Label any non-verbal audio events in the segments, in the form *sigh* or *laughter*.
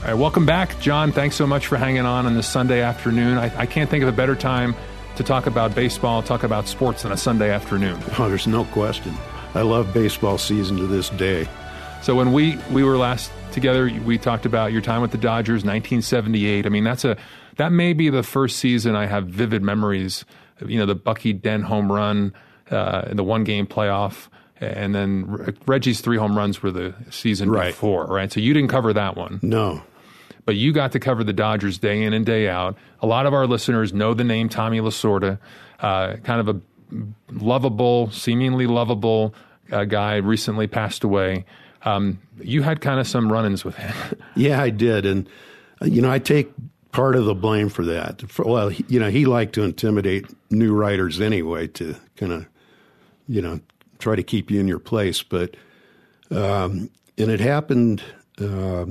All right, welcome back, John. Thanks so much for hanging on on this Sunday afternoon. I, I can't think of a better time to talk about baseball, talk about sports on a Sunday afternoon. Oh, there's no question. I love baseball season to this day. So when we we were last together, we talked about your time with the Dodgers, 1978. I mean, that's a that may be the first season I have vivid memories. You know, the Bucky Dent home run uh, in the one game playoff. And then Reggie's three home runs were the season Right. before, right? So you didn't cover that one. No. But you got to cover the Dodgers day in and day out. A lot of our listeners know the name Tommy Lasorda, uh, kind of a lovable, seemingly lovable uh, guy, recently passed away. Um, you had kind of some run-ins with him. *laughs* Yeah, I did, and uh, you know, I take part of the blame for that. For, well, he, you know, he liked to intimidate new writers anyway to kind of, you know, try to keep you in your place. But um, and it happened uh,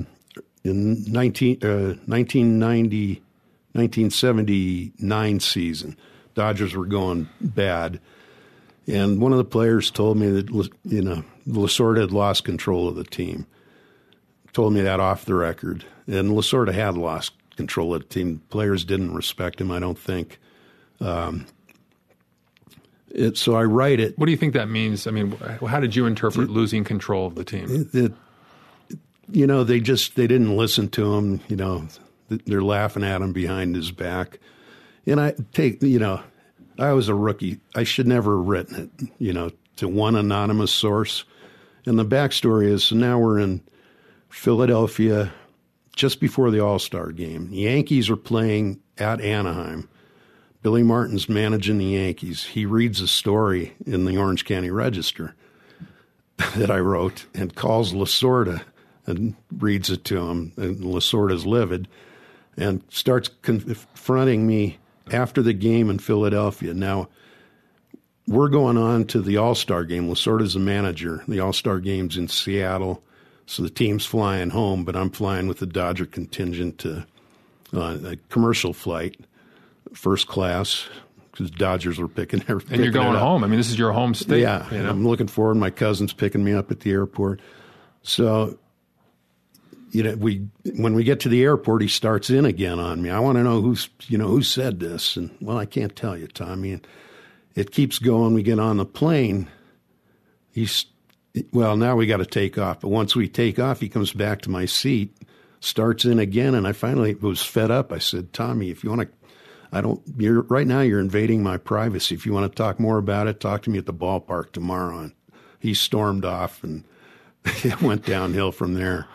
in 19, uh, 1990, 1979 season. Dodgers were going bad. And one of the players told me that you know Lasorda had lost control of the team. Told me that off the record, and Lasorda had lost control of the team. Players didn't respect him, I don't think. Um, it, so I write it. What do you think that means? I mean, how did you interpret losing control of the team? that you know they just they didn't listen to him you know they're laughing at him behind his back. And i take you know i was a rookie. I should never have written it you know to one anonymous source. And the backstory is so now we're in philadelphia just before the all-star game. The yankees are playing at anaheim. Billy martin's managing the yankees. He reads a story in the orange county register *laughs* that I wrote and calls Lasorda and reads it to him. And Lasorda's livid and starts confronting me after the game in Philadelphia. Now, we're going on to the All Star game. Lasorda's the manager. The All Star game's in Seattle. So the team's flying home, but I'm flying with the Dodger contingent to uh, a commercial flight, first class, because Dodgers were picking their. And you're going home. I mean, this is your home state. Yeah, you know? I'm looking forward. My cousin's picking me up at the airport. So, you know, we when we get to the airport, he starts in again on me. I want to know who's you know who said this, and well, I can't tell you, Tommy. And it keeps going. We get on the plane. He's well, now we got to take off. But once we take off, he comes back to my seat, starts in again, and I finally was fed up. I said, Tommy, if you want to I don't. You're right now. You're invading my privacy. If you want to talk more about it, talk to me at the ballpark tomorrow. And he stormed off, and *laughs* it went downhill from there.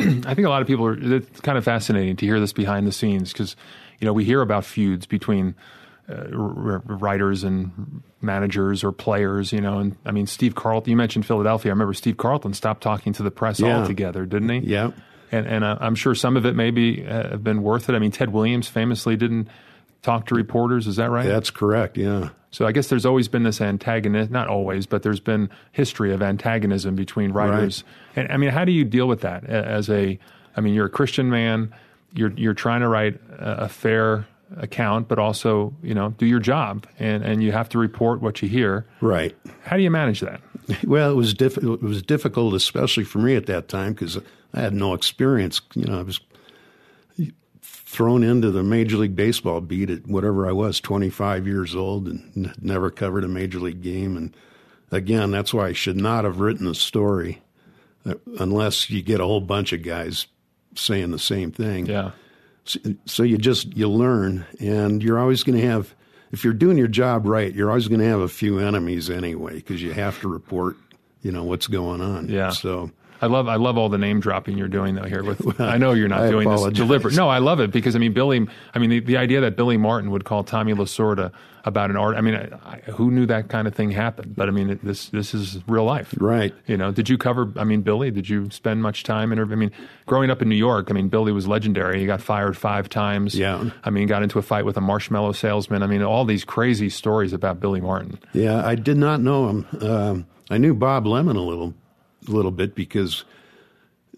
*clears throat* I think a lot of people are. It's kind of fascinating to hear this behind the scenes because, you know, we hear about feuds between uh, r- writers and managers or players. You know, and I mean, Steve Carlton. You mentioned Philadelphia. I remember Steve Carlton stopped talking to the press Yeah. altogether, didn't he? Yeah. And and uh, I'm sure some of it maybe uh, have been worth it. I mean, Ted Williams famously didn't talk to reporters. Is that right? That's correct. Yeah. So I guess there's always been this antagonism, not always, but there's been history of antagonism between writers. Right. And I mean, how do you deal with that as a? I mean, you're a Christian man. You're you're trying to write a, a fair account, but also you know do your job, and and you have to report what you hear. Right. How do you manage that? *laughs* Well, it was diff- it was difficult, especially for me at that time, because I had no experience. You know, I was thrown into the Major League Baseball beat at whatever I was, 25 years old, and n- never covered a major league game. And again, that's why I should not have written a story, uh, unless you get a whole bunch of guys saying the same thing. Yeah. So, so you just you learn, and you're always going to have. If you're doing your job right, you're always going to have a few enemies anyway, because you have to report, you know, what's going on. Yeah. So I love I love all the name dropping you're doing though here. With I know you're not doing apologize. this deliberate. No, I love it because I mean Billy. I mean the, the idea that Billy Martin would call Tommy Lasorda about an art. I mean, I, I, who knew that kind of thing happened? But I mean, it, this this is real life, Right. You know, did you cover? I mean, Billy, did you spend much time in? I mean, growing up in New York, I mean, Billy was legendary. He got fired five times. Yeah. I mean, got into a fight with a marshmallow salesman. I mean, all these crazy stories about Billy Martin. Yeah, I did not know him. Um, I knew Bob Lemon a little, a little bit because,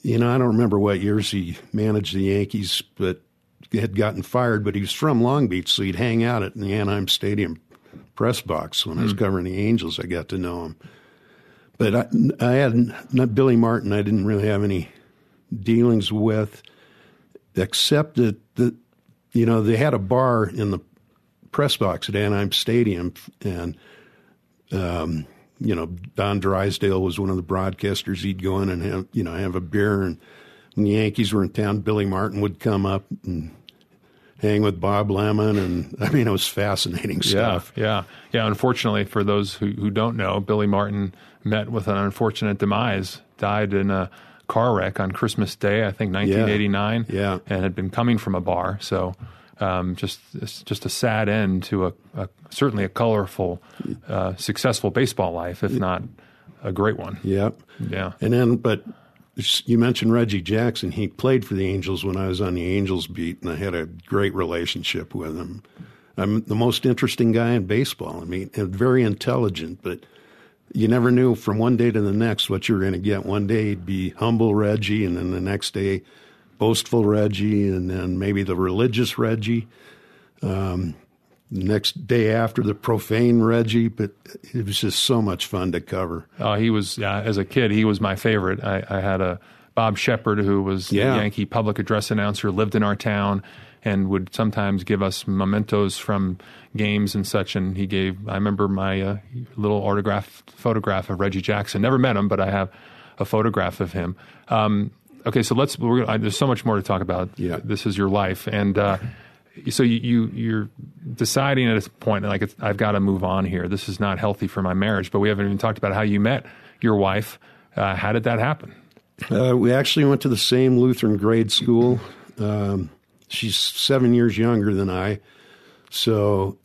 you know, I don't remember what years he managed the Yankees, but he had gotten fired. But he was from Long Beach, so he'd hang out at the Anaheim Stadium press box when I was covering the Angels. I got to know him, but I, I had not Billy Martin. I didn't really have any dealings with, except that the, you know, they had a bar in the press box at Anaheim Stadium, and um, you know, Don Drysdale was one of the broadcasters. He'd go in and have, you know, have a beer. And when the Yankees were in town, Billy Martin would come up and hang with Bob Lemon. And I mean, it was fascinating stuff. Yeah, yeah, yeah. Unfortunately, for those who, who don't know, Billy Martin met with an unfortunate demise. Died in a car wreck on Christmas Day, I think, 1989. Yeah. and had been coming from a bar. So, um, just just a sad end to a, a certainly a colorful, uh, successful baseball life, if not a great one. Yep. Yeah. And then, but you mentioned Reggie Jackson. He played for the Angels when I was on the Angels beat, and I had a great relationship with him. I'm the most interesting guy in baseball. I mean, very intelligent, but you never knew from one day to the next what you were going to get. One day he'd be humble Reggie, and then the next day, boastful Reggie, and then maybe the religious Reggie. Um, the next day after, the profane Reggie. But it was just so much fun to cover. Oh, he was yeah, as a kid. He was my favorite. I, I had a Bob Sheppard who was Yeah. the Yankee public address announcer, lived in our town, and would sometimes give us mementos from games and such. And he gave. I remember my uh, little autographed photograph of Reggie Jackson. Never met him, but I have a photograph of him. Um, okay, so let's. We're, gonna- there's so much more to talk about. Yeah. this is your life, and. Uh, so you, you you're deciding at a point like it's, I've got to move on here. This is not healthy for my marriage. But we haven't even talked about how you met your wife. Uh, how did that happen? Uh, we actually went to the same Lutheran grade school. Um, she's seven years younger than I. So,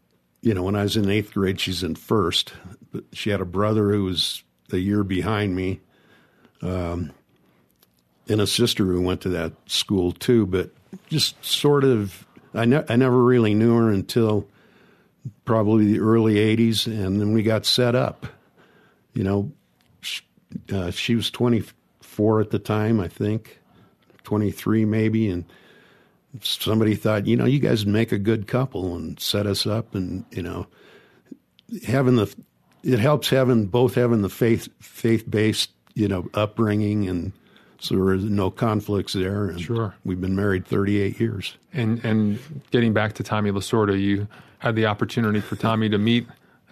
you know, when I was in eighth grade, she's in first. But she had a brother who was a year behind me, um, and a sister who went to that school too. But just sort of, I, ne- I never really knew her until probably the early 80s, and then we got set up. You know, sh- uh, she was 24 at the time, I think, 23 maybe, and somebody thought, you know, you guys make a good couple and set us up, and you know, having the it helps having both having the faith faith based you know upbringing, and so there are no conflicts there. And Sure. we've been married 38 years. And and getting back to Tommy Lasorda, you had the opportunity for Tommy to meet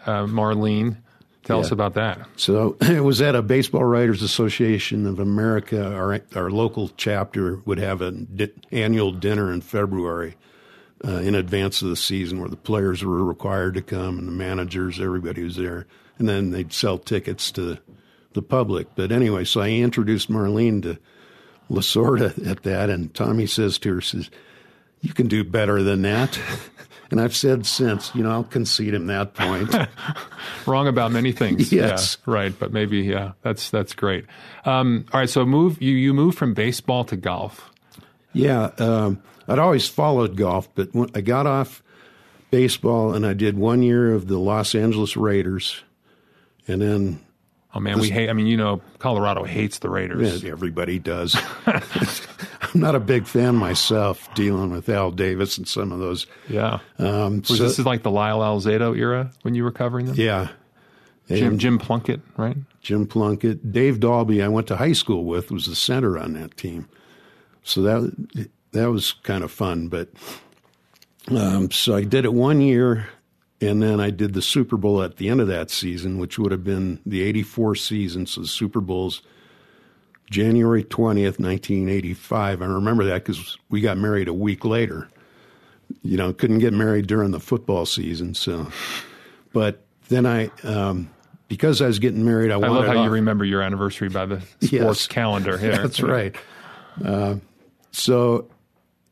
uh, Marlene. Tell us about that. So *clears throat* it was at a Baseball Writers Association of America. Our our local chapter would have an di- annual dinner in February uh, in advance of the season, where the players were required to come and the managers, everybody was there, and then they'd sell tickets to the public. But anyway, so I introduced Marlene to Lasorda at that, and Tommy says to her, "says You can do better than that." *laughs* And I've said since, you know, I'll concede him that point. *laughs* Wrong about many things. *laughs* Yes. Yeah, right. But maybe yeah, that's that's great. Um, all right. So move you you moved from baseball to golf. Yeah, um, I'd always followed golf, but when I got off baseball and I did one year of the Los Angeles Raiders, and then Oh man, we hate. I mean, you know, Colorado hates the Raiders. yeah, everybody does. *laughs* I'm not a big fan myself, dealing with Al Davis and some of those. Yeah. Um, Was so- this is like the Lyle Alzado era when you were covering them? yeah, Jim And Jim Plunkett, right? Jim Plunkett, Dave Dalby, I went to high school with, was the center on that team. So that that was kind of fun. But um, so I did it one year, and then I did the Super Bowl at the end of that season, which would have been the '84 season. So the Super Bowl's January twentieth, nineteen eighty-five. I remember that because we got married a week later. You know, couldn't get married during the football season, so. But then I um, because I was getting married, I, I wanted love how off. you remember your anniversary by the *laughs* sports Yes. calendar here. That's right. Uh, so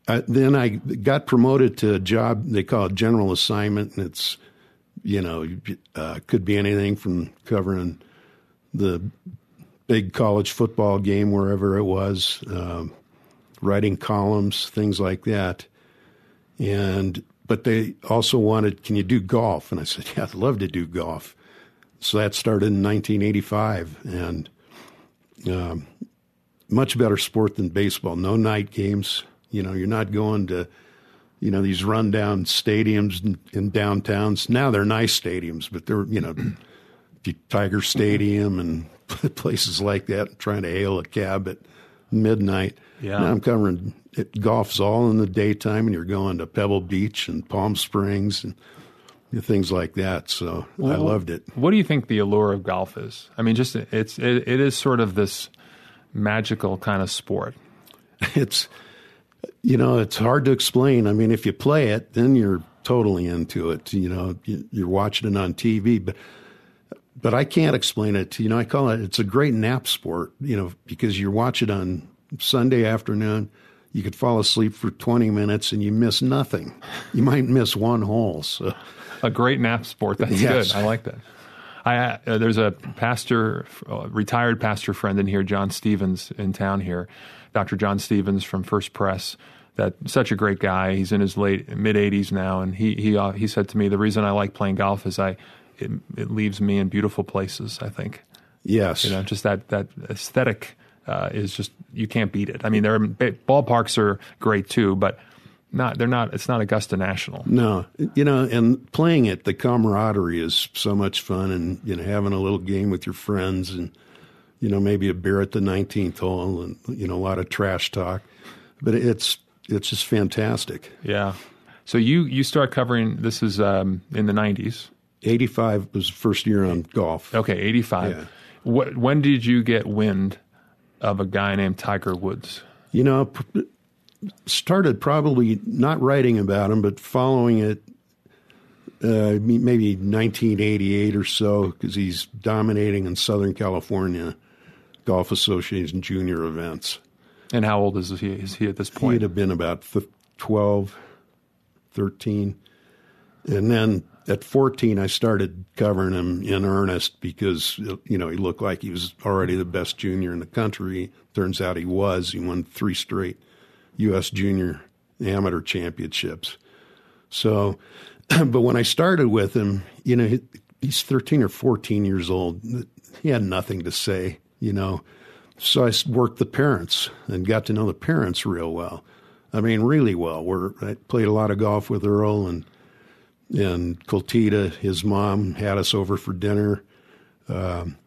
I, then I got promoted to a job they call it general assignment, and it's you know uh, could be anything from covering the big college football game wherever it was, um, writing columns, things like that, and but they also wanted, can you do golf? And I said, yeah, I'd love to do golf. So that started in 1985, and um, much better sport than baseball. No night games. You know, you're not going to, you know, these rundown stadiums in, in downtowns. Now they're nice stadiums, but they're, you know, Tiger Stadium and *laughs* places like that. Trying to hail a cab at midnight. Yeah. Now I'm covering it, golf's all in the daytime, and you're going to Pebble Beach and Palm Springs and things like that. So I loved it. What do you think the allure of golf is? I mean, just it's it, it is sort of this magical kind of sport. *laughs* it's you know it's hard to explain i mean if you play it then you're totally into it you know you- you're watching it on tv but but i can't explain it you know i call it it's a great nap sport you know because you watch it on sunday afternoon you could fall asleep for 20 minutes and you miss nothing you might miss one hole so A great nap sport. That's Yes. good. I like that. I uh, there's a pastor, uh, retired pastor friend in here, John Stevens, in town here, Dr. John Stevens from First Pres. That such a great guy. He's in his late mid 80s now, and he he uh, he said to me, the reason I like playing golf is I it, it leaves me in beautiful places. I think yes you know just that that aesthetic uh, is just you can't beat it. I mean, there are, ballparks are great too, but not they're not. It's not Augusta National. No, you know, and playing it, the camaraderie is so much fun, and you know, having a little game with your friends, and you know, maybe a beer at the nineteenth hole, and you know, a lot of trash talk, but it's it's just fantastic. Yeah. So you you start covering this is um, in the nineties. Eighty five was the first year on golf. Okay, eighty five. Yeah. What when did you get wind of a guy named Tiger Woods? You know, started probably not writing about him, but following it. Uh, maybe 1988 or so, because he's dominating in Southern California Golf Association junior events. And how old is he? Is he at this point? He'd have been about th- 12, 13. And then at 14, I started covering him in earnest because, you know, he looked like he was already the best junior in the country. Turns out he was. He won three straight U.S. junior amateur championships. So, *clears throat* but when I started with him, you know, he, he's 13 or 14 years old. He had nothing to say, you know. So I worked the parents and got to know the parents real well. I mean, really well. We're, I played a lot of golf with Earl and and Kultida. His mom had us over for dinner. Um,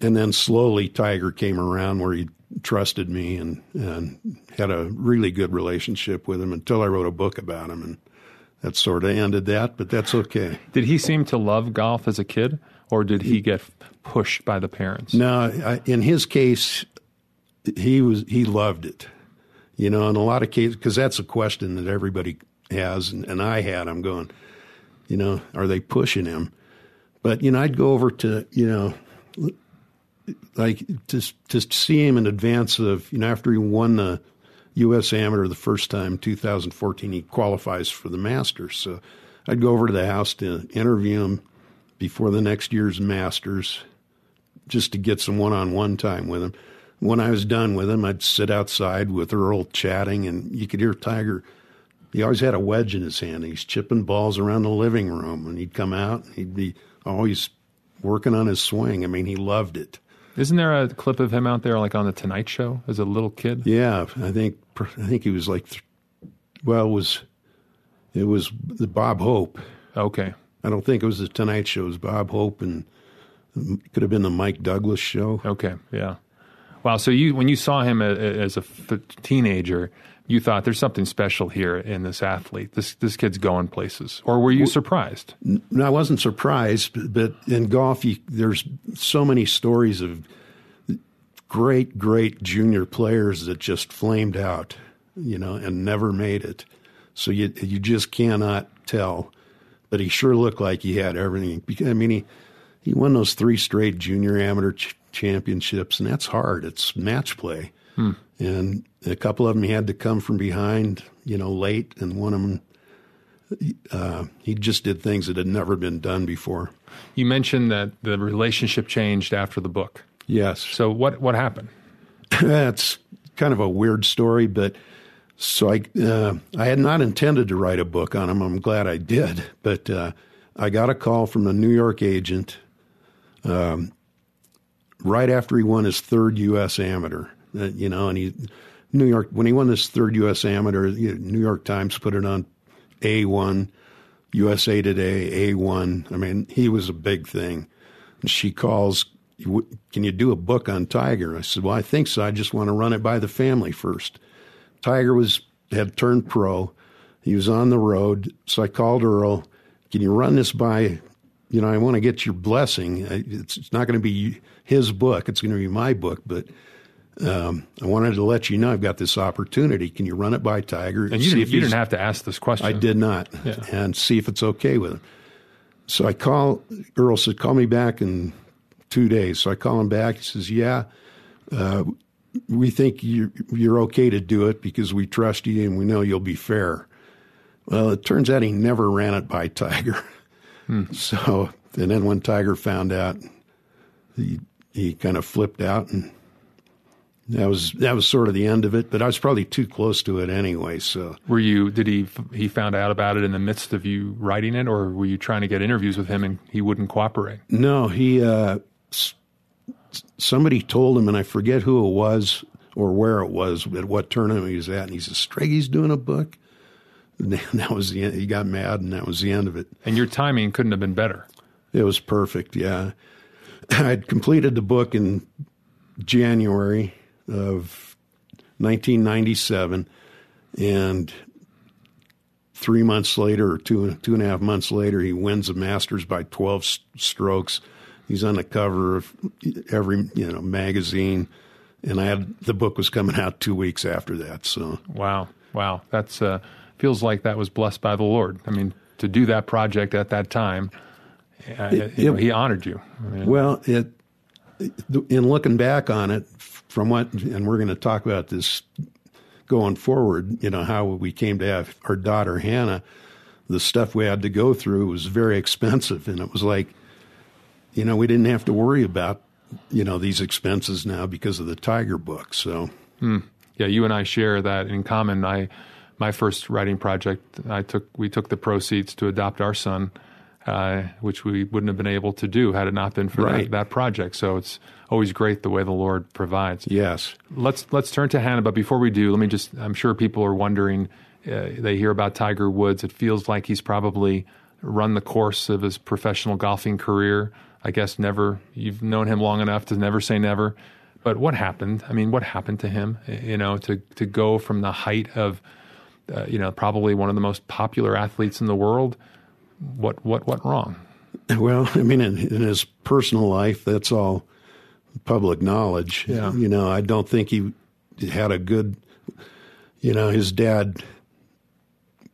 and then slowly Tiger came around where he trusted me and, and had a really good relationship with him until I wrote a book about him. And that sort of ended that, but that's okay. Did he seem to love golf as a kid, or did he get pushed by the parents? No, in his case, he was he loved it. You know, in a lot of cases, because that's a question that everybody has, and, and I had. I'm going, you know, are they pushing him? But you know, I'd go over to you know, like to to see him in advance of you know after he won the U.S. Amateur the first time, 2014, he qualifies for the Masters. So I'd go over to the house to interview him before the next year's Masters just to get some one-on-one time with him. When I was done with him, I'd sit outside with Earl chatting, and you could hear Tiger. He always had a wedge in his hand. He's chipping balls around the living room, and he'd come out. And he'd be always working on his swing. I mean, he loved it. Isn't there a clip of him out there, like on the Tonight Show, as a little kid? Yeah, I think I think he was like, well, it was it was the Bob Hope. Okay. I don't think it was the Tonight Show. It was Bob Hope, and it could have been the Mike Douglas show. Okay. Yeah. Wow. So you, when you saw him as a f- teenager, you thought there's something special here in this athlete. This this kid's going places, or were you surprised? No, I wasn't surprised, but in golf, you, there's so many stories of great, great junior players that just flamed out, you know, and never made it. So you you just cannot tell. But he sure looked like he had everything. I mean, he he won those three straight junior amateur ch- championships, and that's hard. It's match play, Hmm. and a couple of them he had to come from behind, you know, late, and one of them uh, he just did things that had never been done before. You mentioned that the relationship changed after the book. Yes, So what what happened? *laughs* that's kind of a weird story, but so I uh, I had not intended to write a book on him. I'm glad I did, *laughs* but uh, I got a call from a New York agent um, right after he won his third U.S. Amateur. Uh, you know, and he New York when he won his third U.S. Amateur, you know, New York Times put it on A1, USA Today A1. I mean, he was a big thing. And she calls, "Can you do a book on Tiger?" I said, "Well, I think so. I just want to run it by the family first. Tiger was had turned pro. He was on the road, so I called Earl. Can you run this by? You know, I want to get your blessing. It's, it's not going to be his book. It's going to be my book, but um, I wanted to let you know I've got this opportunity. Can you run it by Tiger? And you, See didn't, if you didn't have to ask this question. I did not, and see if it's okay with him. So I call Earl said, "Call me back in two days." So I call him back. He says, "Yeah, uh, we think you're, you're okay to do it because we trust you and we know you'll be fair." Well, it turns out he never ran it by Tiger. *laughs* So, and then when Tiger found out, he he kind of flipped out, and that was that was sort of the end of it. But I was probably too close to it anyway. So Were you? Did he? He found out about it in the midst of you writing it, or were you trying to get interviews with him and he wouldn't cooperate? No, he. Uh, somebody told him, and I forget who it was or where it was, at what tournament he was at, and he says, "Strege's doing a book." And *laughs* that was the end. He got mad, and that was the end of it. And your timing couldn't have been better. It was perfect. Yeah, *clears throat* I'd completed the book in January of 1997, and three months later, or two two and a half months later, he wins the Masters by 12 strokes. He's on the cover of every you know magazine, and I had the book was coming out two weeks after that. So Wow, wow, that's uh, feels like that was blessed by the Lord. I mean, to do that project at that time, uh, you know, it- He honored you. I mean, Well, it, in looking back on it, from what, and we're going to talk about this going forward, you know, how we came to have our daughter Hannah, the stuff we had to go through was very *laughs* expensive. And it was like, you know, we didn't have to worry about, you know, these expenses now because of the Tiger book. So, yeah, you and I share that in common. I, my first writing project, I took we took the proceeds to adopt our son, uh, which we wouldn't have been able to do had it not been for Right. that, that project. So it's always great the way the Lord provides. yes. Let's let's turn to Hannah, but before we do, let me just I'm sure people are wondering uh, they hear about Tiger Woods. It feels like he's probably run the course of his professional golfing career. I guess never you've known him long enough to never say never. But what happened? I mean, what happened to him? You know, to to go from the height of uh, you know, probably one of the most popular athletes in the world. What what went wrong? *laughs* Well, I mean, in, in his personal life, that's all public knowledge. Yeah. You know, I don't think he had a good, you know, his dad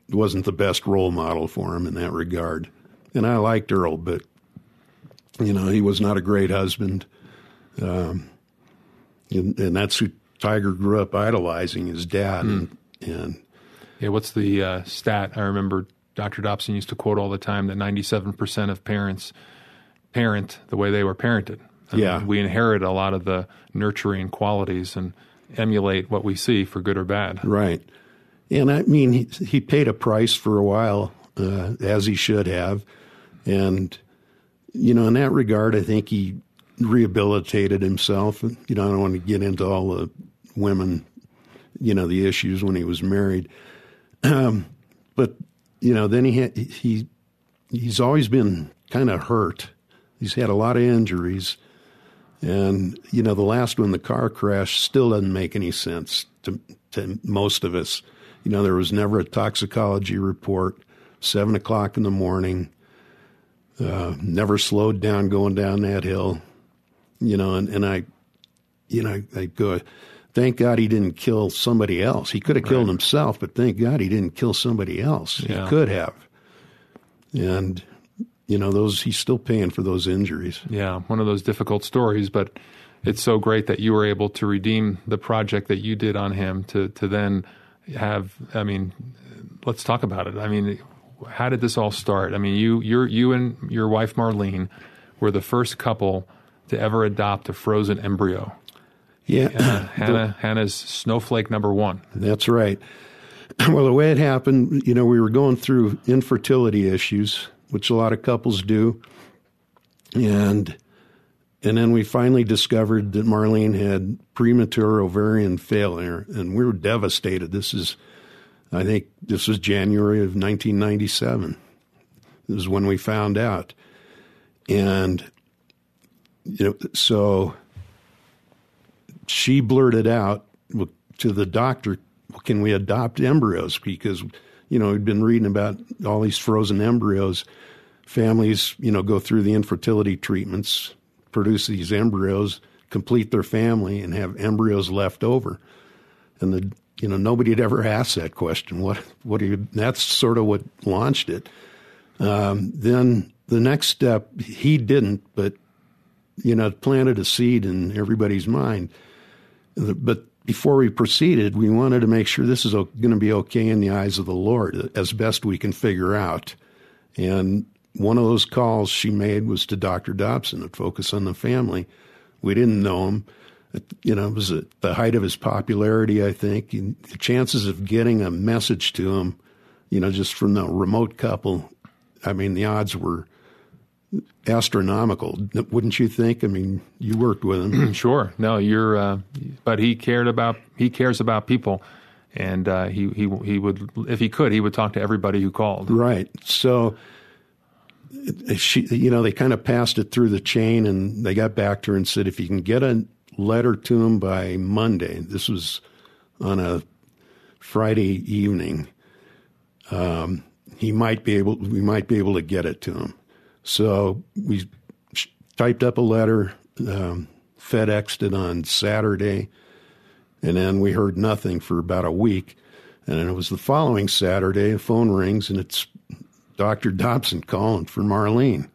wasn't the best role model for him in that regard. And I liked Earl, but, you know, he was not a great husband. Um, and, and that's who Tiger grew up idolizing, his dad. And, and Yeah, what's the uh, stat? I remember Dr. Dobson used to quote all the time that 97% of parents parent the way they were parented. I mean, Yeah. we inherit a lot of the nurturing qualities and emulate what we see for good or bad. Right. And I mean, he, he paid a price for a while, uh, as he should have. And, you know, in that regard, I think he rehabilitated himself. You know, I don't want to get into all the women, you know, the issues when he was married. Um, but, you know, then he he, he's always been kind of hurt. He's had a lot of injuries. And you know, the last one, the car crash, still doesn't make any sense to to most of us. You know, there was never a toxicology report. Seven o'clock in the morning. Uh, never slowed down going down that hill. You know, and, and I, you know, I go. Thank God he didn't kill somebody else. He could have killed himself, but thank God he didn't kill somebody else. Yeah. He could have. And you know, those he's still paying for those injuries. Yeah, one of those difficult stories, but it's so great that you were able to redeem the project that you did on him to to then have. I mean, let's talk about it. I mean, how did this all start? I mean, you you you and your wife Marlene were the first couple to ever adopt a frozen embryo. Yeah, uh, Hannah Hannah's snowflake number one. That's right. *clears throat* Well, the way it happened, you know, we were going through infertility issues, which a lot of couples do, and and then we finally discovered that Marlene had premature ovarian failure, and we were devastated. This is, I think, this was January of 1997. This is when we found out, and you know, so she blurted out to the doctor, "Can we adopt embryos?" Because you know we'd been reading about all these frozen embryos. Families, you know, go through the infertility treatments, produce these embryos, complete their family, and have embryos left over. And the you know nobody had ever asked that question. What what do you? That's sort of what launched it. Um, then the next step, he didn't, but you know, planted a seed in everybody's mind. But before we proceeded, we wanted to make sure this is going to be okay in the eyes of the Lord as best we can figure out. And one of those calls she made was to Dr. Dobson at Focus on the Family. We didn't know him. You know, it was at the height of his popularity, I think. And the chances of getting a message to him, you know, just from the remote couple, I mean, the odds were astronomical, wouldn't you think? I mean, you worked with him. *clears throat* sure. No, you're, uh, but he cared about he cares about people, and uh, he he he would if he could he would talk to everybody who called. Right. So. She, you know, they kind of passed it through the chain, and they got back to her and said, if you can get a letter to him by Monday, this was on a Friday evening, um, he might be able, we might be able to get it to him. So we typed up a letter, um, FedExed it on Saturday, and then we heard nothing for about a week. And then it was the following Saturday, the phone rings, and it's Dr. Dobson calling for Marlene.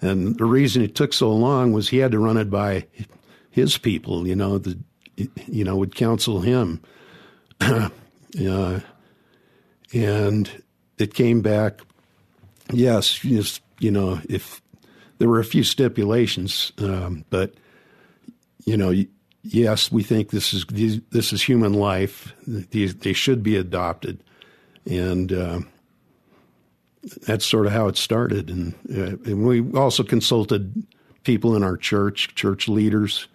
And the reason it took so long was he had to run it by his people, you know, the, you know, would counsel him. *clears throat* uh, and it came back, yes, just you know, if there were a few stipulations, um, but you know, yes, we think this is this is human life. They should be adopted, and uh, that's sort of how it started. And, uh, and we also consulted people in our church, church leaders,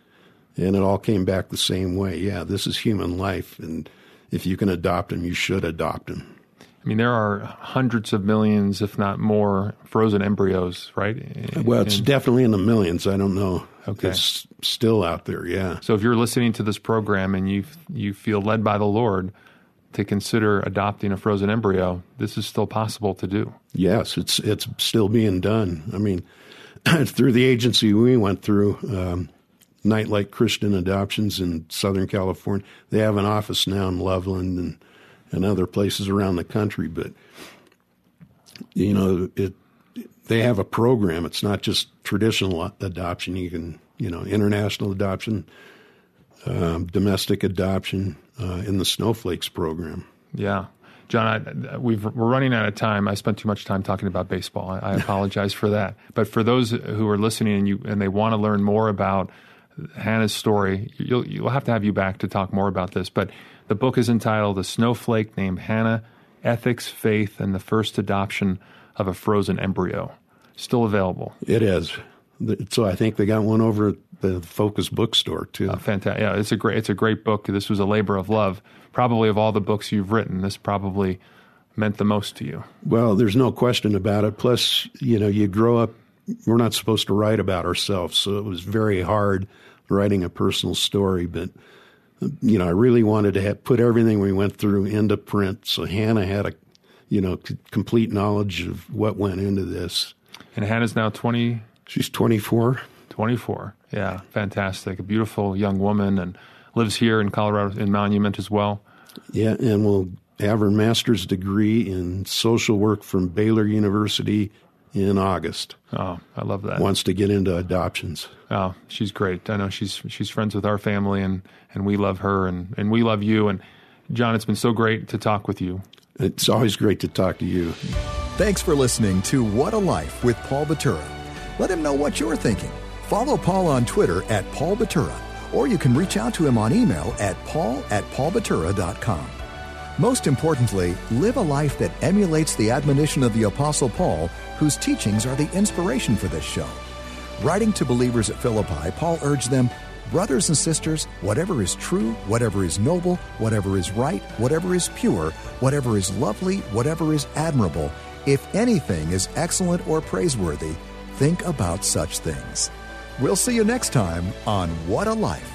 and it all came back the same way. Yeah, this is human life, and if you can adopt them, you should adopt them. I mean, there are hundreds of millions, if not more, frozen embryos, right? In, well, it's in, definitely in the millions. I don't know. Okay. It's still out there, yeah. So if you're listening to this program and you you feel led by the Lord to consider adopting a frozen embryo, this is still possible to do. Yes, it's it's still being done. I mean, *clears throat* through the agency we went through, um, Nightlight Christian Adoptions in Southern California, they have an office now in Loveland and – and other places around the country. But you know, it they have a program. It's not just traditional adoption. You can you know international adoption, um, domestic adoption uh, in the Snowflakes program. Yeah. John, I, we are running out of time. I spent too much time talking about baseball. I, I apologize for that. But for those who are listening and you and they want to learn more about Hannah's story, you'll you'll have to have you back to talk more about this. But the book is entitled A Snowflake Named Hannah Ethics, Faith, and the First Adoption of a Frozen Embryo. Still available. It is. So I think they got one over at the Focus bookstore too. Uh, fantastic. Yeah, it's a great it's a great book. This was a labor of love. Probably of all the books you've written, this probably meant the most to you. Well, there's no question about it. Plus, you know, you grow up we're not supposed to write about ourselves, so it was very hard writing a personal story, but you know, I really wanted to have, put everything we went through into print. So Hannah had a, you know, c- complete knowledge of what went into this. And Hannah's now 20? She's 24. 24. Yeah, fantastic. A beautiful young woman and lives here in Colorado in Monument as well. Yeah, and will have her master's degree in social work from Baylor University in August. Oh, I love that. Wants to get into adoptions. Oh, she's great. I know she's she's friends with our family, and and we love her, and and we love you. And John, it's been so great to talk with you. It's always great to talk to you. Thanks for listening to What a Life with Paul Batura. Let him know what you're thinking. Follow Paul on Twitter at Paul Batura, or you can reach out to him on email at paul at paulbatura.com. Most importantly, live a life that emulates the admonition of the Apostle Paul, whose teachings are the inspiration for this show. Writing to believers at Philippi, Paul urged them Brothers and sisters, whatever is true, whatever is noble, whatever is right, whatever is pure, whatever is lovely, whatever is admirable, if anything is excellent or praiseworthy, think about such things. We'll see you next time on What a Life.